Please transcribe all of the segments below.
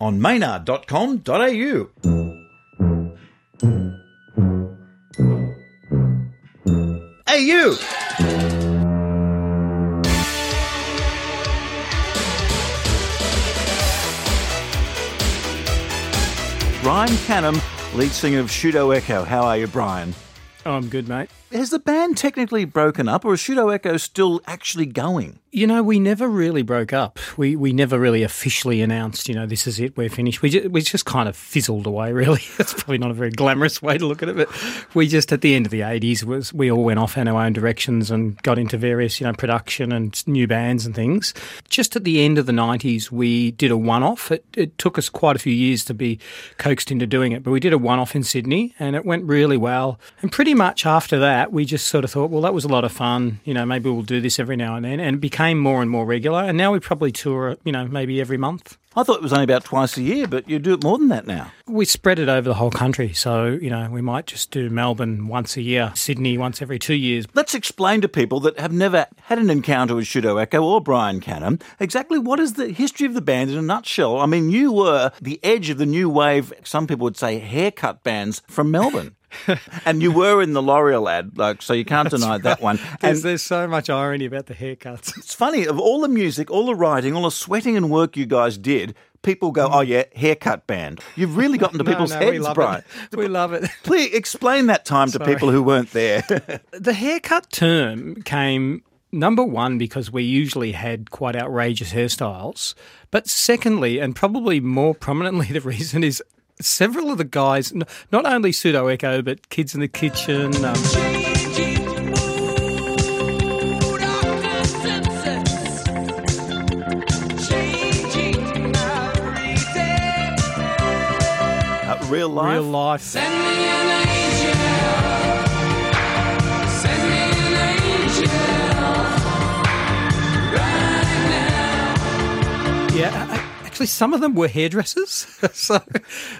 on maynard.com.au. Hey, you! Brian Canham, lead singer of Pseudo Echo. How are you, Brian? Oh, I'm good, mate. Has the band technically broken up, or is Pseudo Echo still actually going? You know, we never really broke up. We we never really officially announced, you know, this is it, we're finished. We just, we just kind of fizzled away, really. That's probably not a very glamorous way to look at it, but we just, at the end of the 80s, was we all went off in our own directions and got into various, you know, production and new bands and things. Just at the end of the 90s, we did a one-off. It, it took us quite a few years to be coaxed into doing it, but we did a one-off in Sydney and it went really well. And pretty much after that, we just sort of thought, well, that was a lot of fun. You know, maybe we'll do this every now and then. And it became more and more regular. And now we probably tour, you know, maybe every month. I thought it was only about twice a year, but you do it more than that now. We spread it over the whole country. So, you know, we might just do Melbourne once a year, Sydney once every two years. Let's explain to people that have never had an encounter with Pseudo Echo or Brian Canham exactly what is the history of the band in a nutshell. I mean, you were the edge of the new wave, some people would say haircut bands from Melbourne. and you were in the L'Oreal ad, like so you can't deny right. that one. And there's so much irony about the haircuts. It's funny of all the music, all the writing, all the sweating and work you guys did. People go, oh yeah, haircut band. You've really gotten to no, people's no, heads, we love Brian. It. We love it. Please explain that time to Sorry. people who weren't there. the haircut term came Number one, because we usually had quite outrageous hairstyles. But secondly, and probably more prominently, the reason is several of the guys, not only Pseudo Echo, but Kids in the Kitchen. Um, real life. Real life. Send me an angel. Send me an angel. Right now. Yeah, actually, some of them were hairdressers. so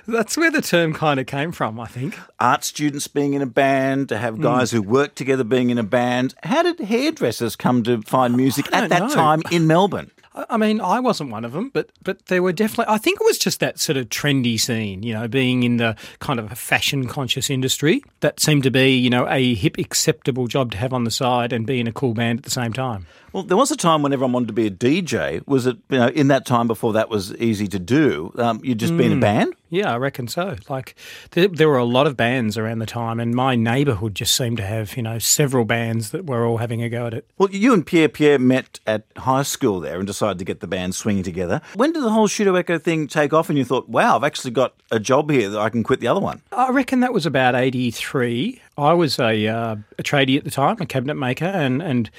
that's where the term kind of came from, I think. Art students being in a band, to have guys mm. who work together being in a band. How did hairdressers come to find music at that know. time in Melbourne? I mean, I wasn't one of them, but but there were definitely. I think it was just that sort of trendy scene, you know, being in the kind of fashion conscious industry that seemed to be, you know, a hip, acceptable job to have on the side and be in a cool band at the same time. Well, there was a time when everyone wanted to be a DJ. Was it, you know, in that time before that was easy to do? Um, you'd just mm. be in a band. Yeah, I reckon so. Like there, there, were a lot of bands around the time, and my neighbourhood just seemed to have you know several bands that were all having a go at it. Well, you and Pierre Pierre met at high school there and decided to get the band swinging together. When did the whole Pseudo Echo thing take off, and you thought, "Wow, I've actually got a job here that I can quit the other one"? I reckon that was about eighty three. I was a uh, a tradie at the time, a cabinet maker, and and.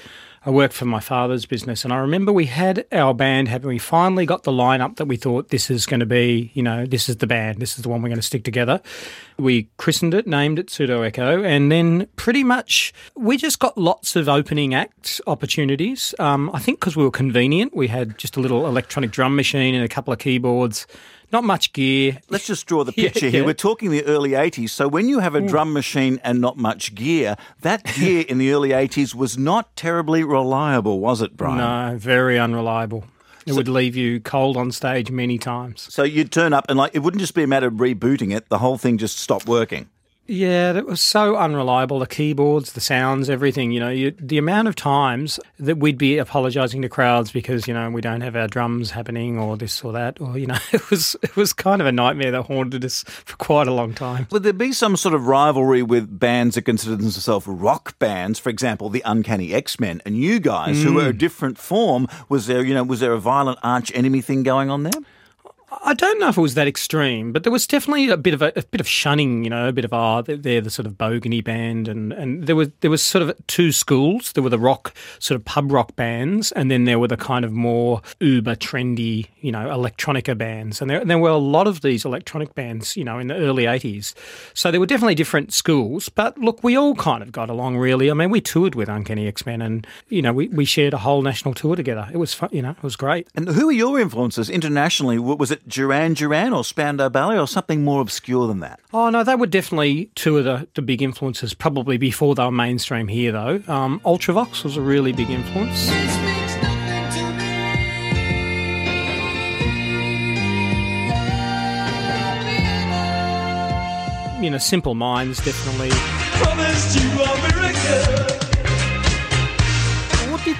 I worked for my father's business, and I remember we had our band having we finally got the lineup that we thought this is going to be, you know, this is the band, this is the one we're going to stick together. We christened it, named it Pseudo Echo, and then pretty much we just got lots of opening act opportunities. Um, I think because we were convenient, we had just a little electronic drum machine and a couple of keyboards not much gear. Let's just draw the picture Yeah, here. yeah. We're talking the early 80s. So when you have a hmm. drum machine and not much gear, that gear in the early 80s was not terribly reliable, was it, Brian? No, very unreliable. It would leave you cold on stage many times. So you'd turn up and like it wouldn't just be a matter of rebooting it, the whole thing just stopped working. Yeah, that was so unreliable. The keyboards, the sounds, everything. You know, you, the amount of times that we'd be apologising to crowds because you know we don't have our drums happening or this or that, or you know, it was it was kind of a nightmare that haunted us for quite a long time. Would there be some sort of rivalry with bands that consider themselves rock bands? For example, the Uncanny X Men, and you guys who were a mm. different form. Was there, you know, was there a violent arch enemy thing going on there? I don't know if it was that extreme, but there was definitely a bit of a, a bit of shunning, you know, a bit of ah, they're, they're the sort of bogany band, and, and there was there was sort of two schools. There were the rock sort of pub rock bands, and then there were the kind of more uber trendy, you know, electronica bands, and there, there were a lot of these electronic bands, you know, in the early eighties. So there were definitely different schools, but look, we all kind of got along really. I mean, we toured with Uncanny X Men, and you know, we, we shared a whole national tour together. It was fun, you know, it was great. And who are your influences internationally? Was it Duran Duran or Spandau Ballet or something more obscure than that? Oh, no, they were definitely two of the, the big influences, probably before they were mainstream here, though. Um, Ultravox was a really big influence. You know, Simple Minds, definitely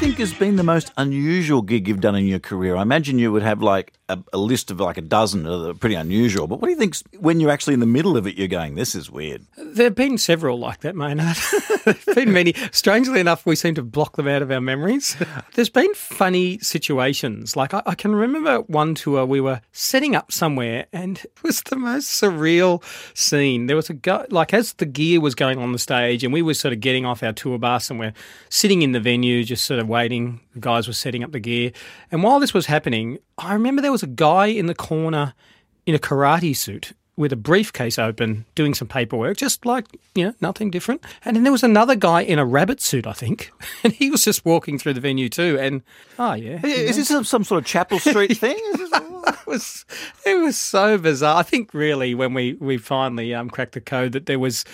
think has been the most unusual gig you've done in your career? I imagine you would have like a, a list of like a dozen that are pretty unusual. But what do you think when you're actually in the middle of it, you're going, this is weird? There have been several like that, Maynard. there have been many. Strangely enough, we seem to block them out of our memories. There's been funny situations. Like, I, I can remember one tour we were setting up somewhere and it was the most surreal scene. There was a guy, like, as the gear was going on the stage and we were sort of getting off our tour bus and we're sitting in the venue, just sort of waiting. The guys were setting up the gear. And while this was happening, I remember there was a guy in the corner in a karate suit with a briefcase open doing some paperwork, just like, you know, nothing different. And then there was another guy in a rabbit suit, I think, and he was just walking through the venue too. And, oh, yeah. Is this some, sort of Chapel Street thing? It was it was so bizarre. I think really when we we finally um, cracked the code that there was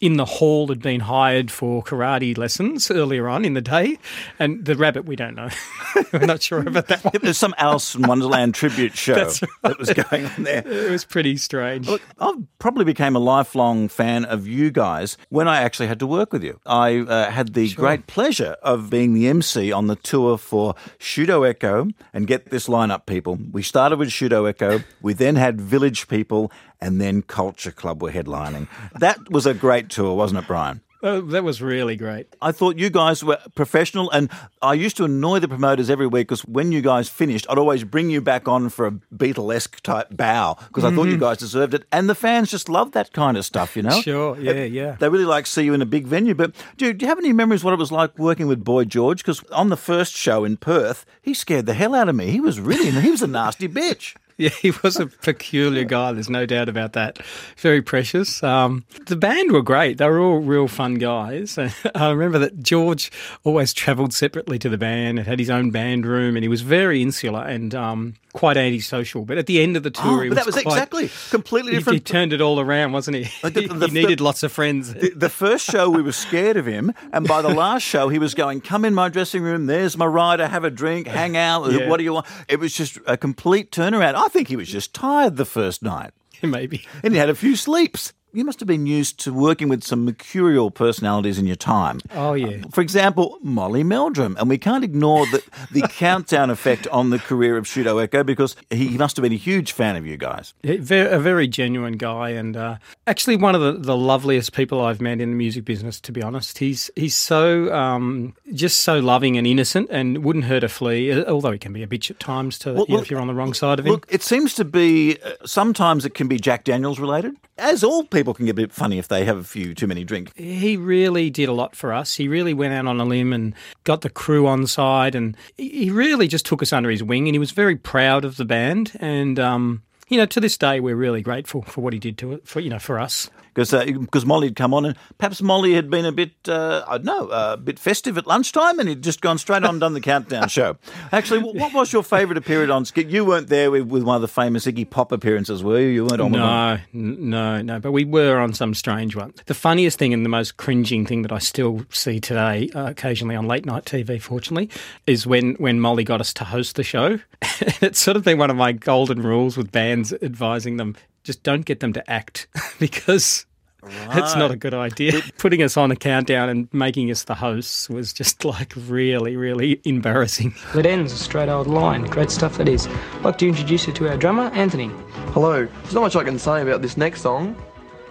in the hall had been hired for karate lessons earlier on in the day, and the rabbit we don't know. We're not sure about that one. There's some Alice in Wonderland tribute show That's that was going on there. It was pretty strange. Look, I probably became a lifelong fan of you guys when I actually had to work with you. I uh, had the great pleasure of being the MC on the tour for Pseudo Echo. And get this lineup, people. We started with Pseudo Echo. We then had Village People, and then Culture Club were headlining. That was a great tour, wasn't it, Brian? Oh, that was really great. I thought you guys were professional, and I used to annoy the promoters every week because when you guys finished, I'd always bring you back on for a Beatlesque type bow because I thought you mm-hmm. guys deserved it, and the fans just love that kind of stuff, you know. Sure, yeah, yeah. They really like to see you in a big venue. But dude, do you have any memories what it was like working with Boy George? Because on the first show in Perth, he scared the hell out of me. He was really he was a nasty bitch. Yeah, he was a peculiar guy. There's no doubt about that. Very precious. Um, the band were great. They were all real fun guys. I remember that George always travelled separately to the band and had his own band room, and he was very insular and um, quite antisocial. But at the end of the tour, Oh, he but that was quite- exactly completely different. he turned it all around, wasn't he? Like the- he, the- he needed the- lots of friends. The- the first show we were scared of him, and by the last show he was going, "Come in my dressing room. There's my rider. Have a drink. Hang out. Yeah. What do you want?" It was just a complete turnaround. I think he was just tired the first night, Maybe. and he had a few sleeps. You must have been used to working with some mercurial personalities in your time. Oh, yeah. For example, Molly Meldrum. And we can't ignore the, the countdown effect on the career of Pseudo Echo because he must have been a huge fan of you guys. Yeah, a very genuine guy, and uh, actually one of the, the loveliest people I've met in the music business. To be honest, he's he's so um, just so loving and innocent, and wouldn't hurt a flea. uh, Although he can be a bitch at times, to Well, you know, if you're on the wrong side of him. Look, it seems to be uh, sometimes it can be Jack Daniels related, as all people can get a bit funny if they have a few too many drinks. he really did a lot for us. He really went out on a limb and got the crew on side, and he really just took us under his wing. And he was very proud of the band, and um, you know, to this day, we're really grateful for what he did to it for you know for us. Because because Molly had come on and perhaps Molly had been a bit uh, I don't know uh, a bit festive at lunchtime and he'd just gone straight on and done the countdown show. Actually, what, was your favourite appearance on skit? You weren't there with, with one of the famous Iggy Pop appearances, were you? You weren't on one. No, n- no, no. But we were on some strange one. The funniest thing and the most cringing thing that I still see today, uh, occasionally on late night TV, fortunately, is when, when Molly got us to host the show. it's sort of been one of my golden rules with bands advising them just don't get them to act because. It's not a good idea. Putting us on a countdown and making us the hosts was just like really, really embarrassing. It ends a straight old line. Great stuff that is. I'd like to introduce you to our drummer, Anthony. Hello. There's not much I can say about this next song.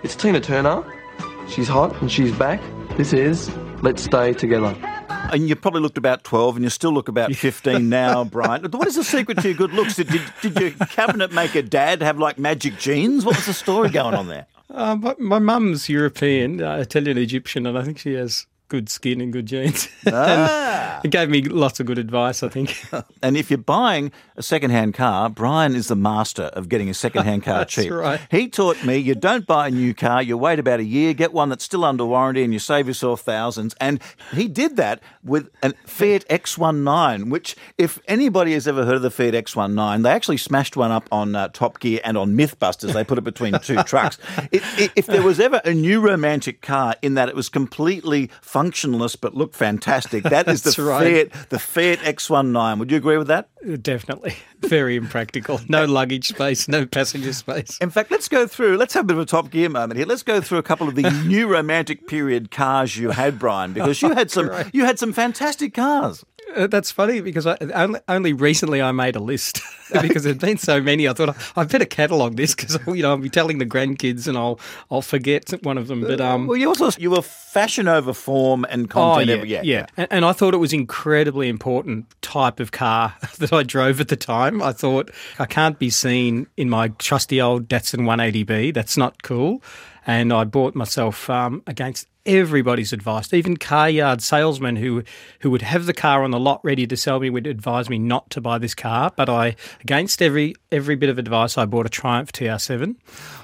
It's Tina Turner. She's hot and she's back. This is Let's Stay Together. And you probably looked about 12 and you still look about 15 now, Brian. What is the secret to your good looks? Did, did, your cabinet maker dad have like magic genes? What was the story going on there? Uh, my, my mum's European, uh, Italian Egyptian, and I think she has good skin and good genes. Ah. it gave me lots of good advice, I think. And if you're buying a second-hand car, Brian is the master of getting a second-hand car That's cheap. right. He taught me you don't buy a new car, you wait about a year, get one that's still under warranty, and you save yourself thousands. And he did that with a Fiat X19, which, if anybody has ever heard of the Fiat X19, they actually smashed one up on uh, Top Gear and on MythBusters. They put it between two trucks. It, it, if there was ever a new romantic car in that it was completely functionless but look fantastic. That is the right. Fiat, the Fiat X19. Would you agree with that? Uh, definitely. Very impractical. No luggage space, no passenger space. In fact, let's go through. Let's have a bit of a Top Gear moment here. Let's go through a couple of the new romantic period cars you had, Brian, because you had some. You had some fantastic cars. Uh, that's funny because I, only, only recently I made a list because there'd been so many. I thought I better catalogue this because you know I'll be telling the grandkids and I'll I'll forget one of them. But um, Well, you also you were fashion over form and content. Oh, every- yeah, yeah. And, and I thought it was incredibly important type of car that I drove at the time. I thought I can't be seen in my trusty old Datsun 180B. That's not cool. And I bought myself um, against everybody's advice. Even car yard salesmen who who would have the car on the lot ready to sell me would advise me not to buy this car. But I, against every every bit of advice, I bought a Triumph TR7.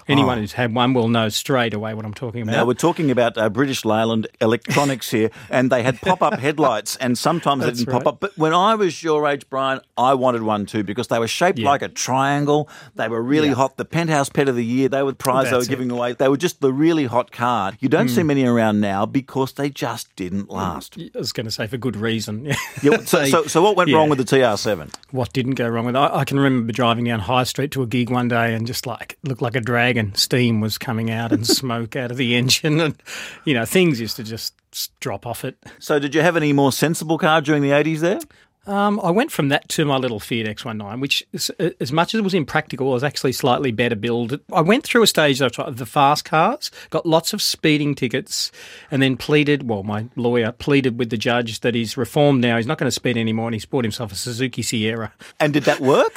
Anyone who's had one will know straight away what I'm talking about. Now we're talking about uh, British Leyland Electronics here, and they had pop-up headlights, and sometimes That's they didn't right. pop up. But when I was your age, Brian, I wanted one too because they were shaped Yeah. like a triangle. They were really Yeah. hot. The penthouse pet of the year. They were the prize they were That's it. Hmm. giving away. They were just the really hot car. You don't see many around now because they just didn't mm, last. I was going to say for good reason. Yeah, so, so, so what went Yeah. wrong with the TR7? what didn't go wrong with it. I, I can remember driving down High Street to a gig one day and just like looked like a dragon. Steam was coming out and smoke out of the engine, and you know things used to just drop off it. So did you have any more sensible car during the 80s there? Um, I went from that to my little Fiat X19, which, is- as much as it was impractical, was actually slightly better build. I went through a stage of the fast cars, got lots of speeding tickets, and then pleaded. Well, my lawyer pleaded with the judge that he's reformed now. He's not going to speed anymore, and he's bought himself a Suzuki Sierra. And did that work?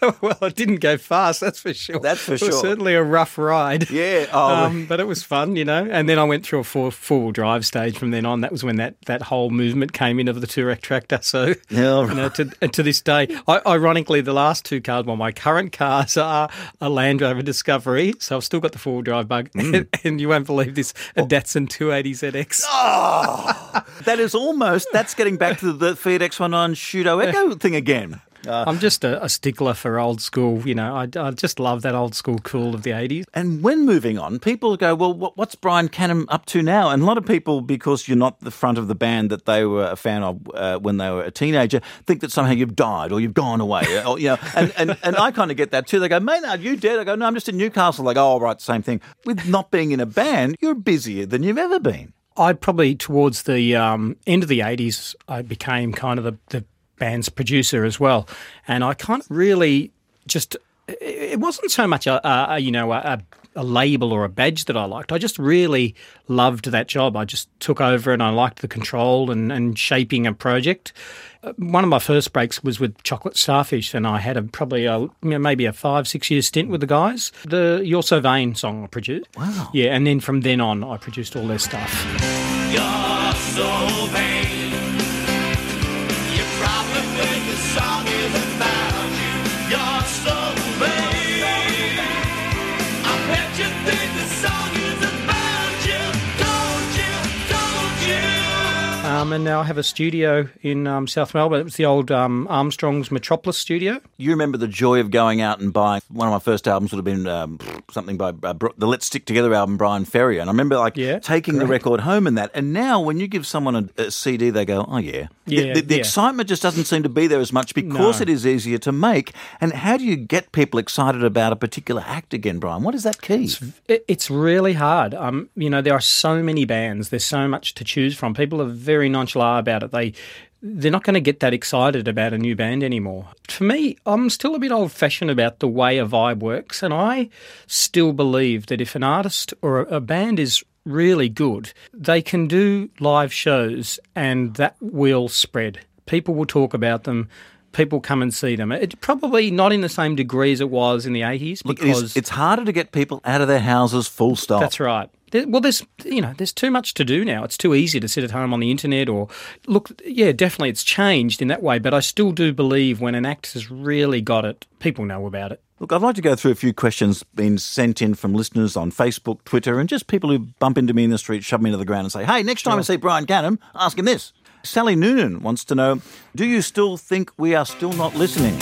well, it didn't go fast, that's for sure. That's for It was sure. certainly a rough ride. Yeah. Oh, Um, but it was fun, you know. And then I went through a four four wheel drive stage from then on. That was when that, that whole movement came in of the Toorak tractor. So, Yeah, you know, to, to this day, I, ironically, the last two cars, well, my current cars are a Land Rover Discovery. So I've still got the four wheel drive bug, Mm. and, and you won't believe this, a Datsun 280ZX. Oh, that is almost that's getting back to the Fiat X19 Pseudo Echo thing again. I'm just a, a stickler for old school. You know, I, I just love that old school cool of the 80s. And when moving on, people go, "Well, what, what's Brian Canham up to now?" And a lot of people, because you're not the front of the band that they were a fan of uh, when they were a teenager, think that somehow you've died or you've gone away. or, you know, and, and, and I kind of get that too. They go, "Maynard, you dead?" I go, "No, I'm just in Newcastle." They go, "Oh, right, same thing." With not being in a band, you're busier than you've ever been. I probably towards the um, end of the eighties, I became kind of the, the band's producer as well, and I kind of really just it- wasn't so much a, a, a you know a, a label or a badge that I liked. I just really loved that job. I just took over and I liked the control and, and shaping a project. Uh, One of my first breaks was with Chocolate Starfish, and I had a, probably a, you know, maybe a five, six year stint with the guys. The You're So Vain song I produced. Wow. Yeah, and then from then on, I produced all their stuff. You're so vain. Um, and now I have a studio in um, South Melbourne. It was the old um, Armstrong's Metropolis studio. You remember the joy of going out and buying one of my first albums would have been um, something by uh, the Let's Stick Together album, Bryan Ferry, and I remember like Yeah, taking the record home and that. And now when you give someone a, a CD, they go, "Oh yeah." The- Yeah, the, the yeah. excitement just doesn't seem to be there as much because No. it is easier to make. And how do you get people excited about a particular act again, Brian? What is that key? It, it's really hard. Um, you know, there are so many bands. There's so much to choose from. People are very nonchalant about it. They they're not going to get that excited about a new band anymore. For me, I'm still a bit old fashioned about the way a vibe works, and I still believe that if an artist or a, band is really good, they can do live shows, and that will spread. People will talk about them. People come and see them. It probably not in the same degree as it was in the 80s Look, because it is, it's harder to get people out of their houses full stop. that's right. Well, there's you know there's too much to do now. It's too easy to sit at home on the internet or look. Yeah, definitely it's changed in that way. But I still do believe when an act has really got it, people know about it. Look, I'd like to go through a few questions being sent in from listeners on Facebook, Twitter, and just people who bump into me in the street, shove me to the ground, and say, "Hey, next time I see Brian Canham, ask him this." Sally Noonan wants to know: Do you still think we are still not listening?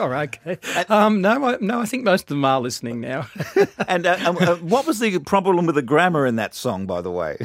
Sure. Okay. Um, no, I, no, I think most of them are listening now. And uh, um, uh, what was the problem with the grammar in that song, by the way?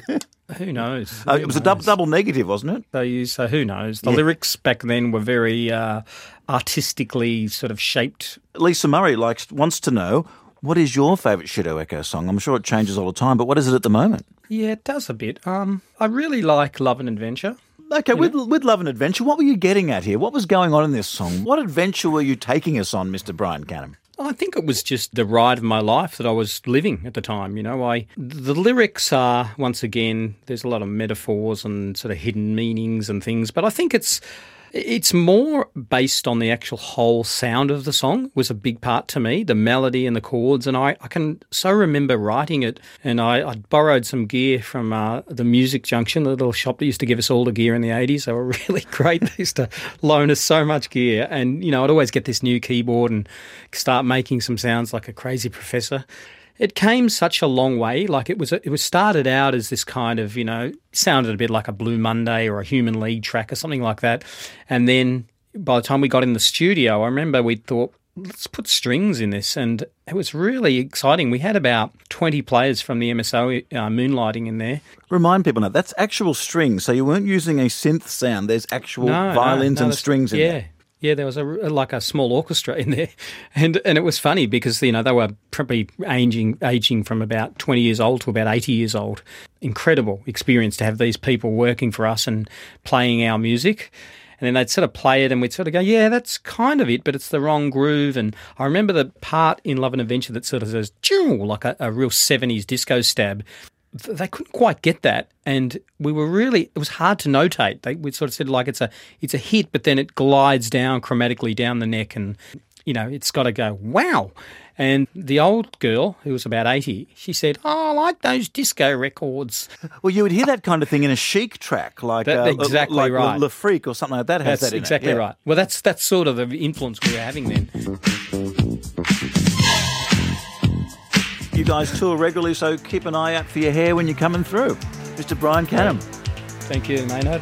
who knows? Uh, Who it was a double, double negative, wasn't it? They use so who knows? The Yeah. lyrics back then were very uh, artistically sort of shaped. Lisa Murray likes wants to know what is your favourite Pseudo Echo song? I'm sure it changes all the time, but what is it at the moment? Yeah, it does a bit. Um, I really like Love and Adventure. Okay, with with Love and Adventure, what were you getting at here? What was going on in this song? What adventure were you taking us on, Mr. Brian Canham? I think it was just the ride of my life that I was living at the time. You know, I the lyrics are once again there's a lot of metaphors and sort of hidden meanings and things, but I think it's it's more based on the actual whole sound of the song was a big part to me, the melody and the chords, and I, I can so remember writing it. And I, I borrowed some gear from uh, the Music Junction, the little shop that used to give us all the gear in the eighties. They were really great. They used to loan us so much gear, and you know I'd always get this new keyboard and start making some sounds like a crazy professor. It came such a long way. Like it was, it was started out as this kind of, you know, sounded a bit like a Blue Monday or a Human League track or something like that. And then by the time we got in the studio, I remember we thought, let's put strings in this, and it was really exciting. We had about twenty players from the MSO uh, moonlighting in there. Remind people now that's actual strings, so you weren't using a synth sound. There's actual No, no, violins no, and strings in yeah. there. Yeah, there was a like a small orchestra in there, and and it was funny because you know they were probably aging aging from about twenty years old to about eighty years old. Incredible experience to have these people working for us and playing our music. And then they'd sort of play it, and we'd sort of go, "Yeah, that's kind of it, but it's the wrong groove." And I remember the part in Love and Adventure that sort of says like a, a real '70s disco stab they couldn't quite get that and we were really it was hard to notate they we sort of said like it's a it's a hit but then it glides down chromatically down the neck and you know it's got to go wow and the old girl who was about 80 she said oh i like those disco records Well, you would hear that kind of thing in a chic track, like That- uh, exactly like right. Le, Freak or something like that. Has that's that in it, exactly yeah. right well that's that's sort of the influence we were having then guys tour regularly, so keep an eye out for your hair when you're coming through, Mr. Brian Canham. thank you maynard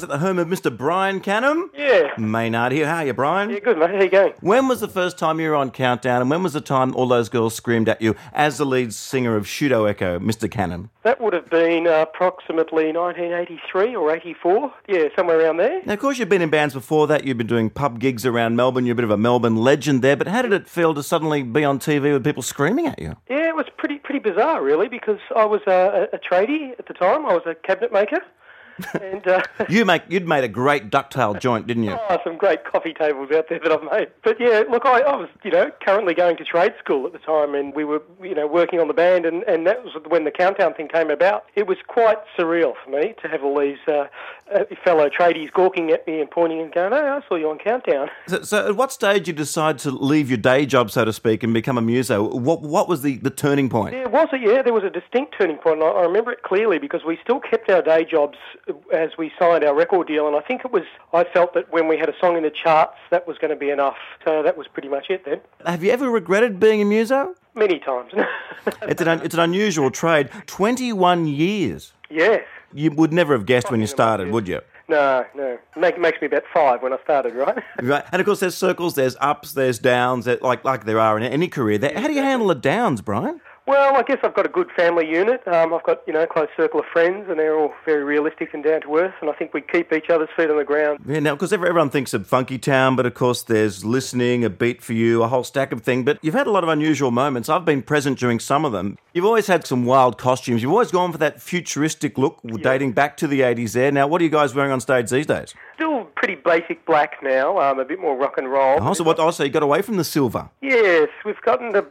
Is that the home of Mr. Brian Canham? Yeah. Maynard here. How are you, Brian? Yeah, good, mate. How you going? When was the first time you were on Countdown, and when was the time all those girls screamed at you as the lead singer of Pseudo Echo, Mr. Canham? That would have been uh, approximately 1983 or 84. Yeah, somewhere around there. Now, of course, you've been in bands before that. You've been doing pub gigs around Melbourne. You're a bit of a Melbourne legend there. But how did it feel to suddenly be on TV with people screaming at you? Yeah, it was pretty pretty bizarre, really, because I was a, a, a tradie at the time. I was a cabinet maker. And uh, You make you'd made a great dovetail joint, didn't you? oh, some great coffee tables out there that I've made. But yeah, look, I, I was, you know, currently going to trade school at the time, and we were, you know, working on the band, and, and that was when the countdown thing came about. It was quite surreal for me to have all these uh, uh, fellow tradies gawking at me and pointing and going, "Oh, I saw you on Countdown." So, so, at what stage did you decide to leave your day job, so to speak, and become a muso? What what was the, the turning point? Yeah, was it? Yeah, there was a distinct turning point. And I, I remember it clearly because we still kept our day jobs as we signed our record deal, and I think it was. I felt that when we had a song in the charts, that was going to be enough. So that was pretty much it then. Have you ever regretted being a muso? Many times. It's an it's an unusual trade. Twenty one years. yes. You would never have guessed when you started, would you? No, no. Make, makes me about five when I started, right? Right. And of course, there's circles, there's ups, there's downs, that- like like there are in any career. How do you handle the downs, Brian? Well, I guess I've got a good family unit. Um, I've got you know a close circle of friends, and they're all very realistic and down to earth. And I think we keep each other's feet on the ground. Yeah, now, because everyone thinks of Funky Town, but of course there's listening, a beat for you, a whole stack of things. But you've had a lot of unusual moments. I've been present during some of them. You've always had some wild costumes. You've always gone for that futuristic look, dating back to the 80s there. Now, what are you guys wearing on stage these days? Still pretty basic black now, um, a bit more rock and roll. Oh, so what? Oh, so you got away from the silver. Yes, we've gotten the.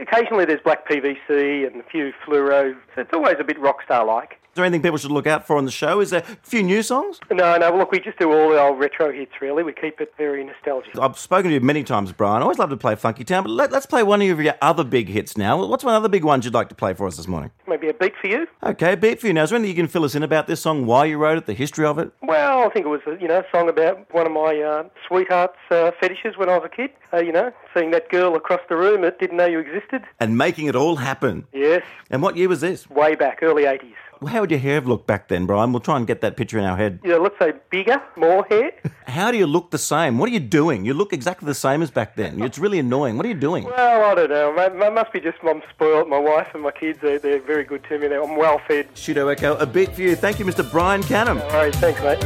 Occasionally there's black PVC and a few fluoro. So it's always a bit rock star like. Is there anything people should look out for on the show? Is there a few new songs? No, no. Look, we just do all the old retro hits. Really, we keep it very nostalgic. I've spoken to you many times, Brian. I always love to play Funky Town, but let, let's play one of your other big hits now. What's one other big ones you'd like to play for us this morning? Maybe a beat for you. Okay, a beat for you now. Is there anything you can fill us in about this song, why you wrote it, the history of it? Well, I think it was a, you know a song about one of my uh, sweetheart's uh, fetishes when I was a kid. Uh, you know, seeing that girl across the room that didn't know you existed. And making it all happen. Yes, And what year was this? way back, early '80s. How would your hair have looked back then, Brian? We'll try and get that picture in our head. Yeah, know, let's say bigger, more hair. How do you look the same? What are you doing? You look exactly the same as back then. It's really annoying. What are you doing? well, I don't know. It must be just I'm spoiled. My wife and my kids, they're, they're very good to me. They're, I'm well fed. Pseudo Echo, a beat for you. Thank you, Mr. Brian Canham. All right, thanks, mate.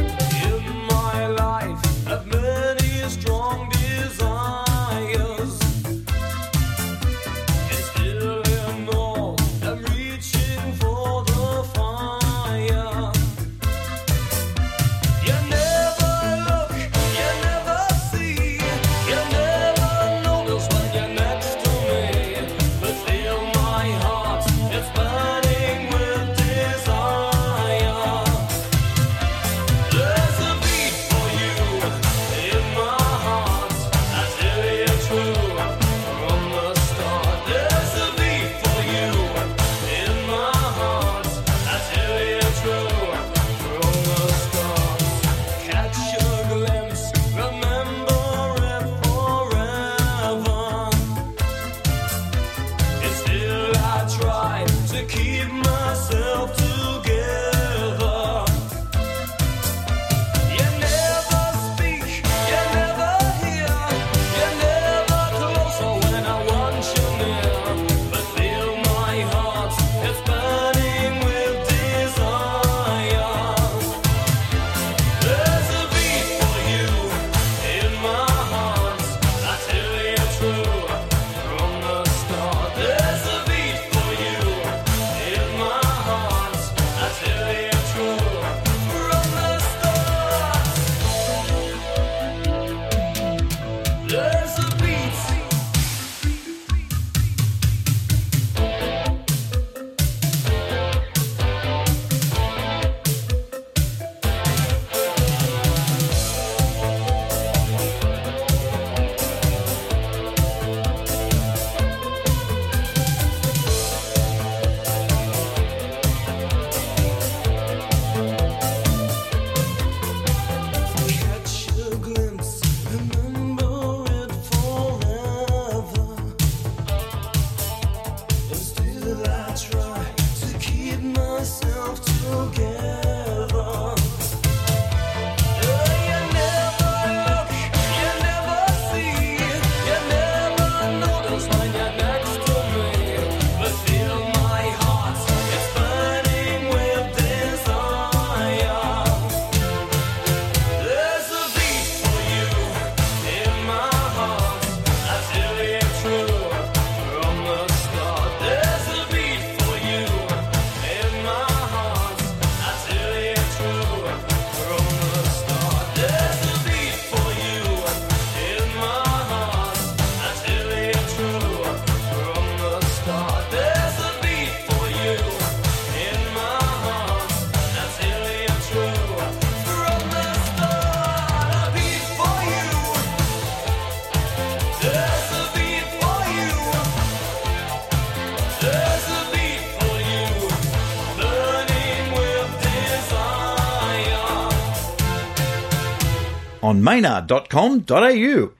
maynard.com.au.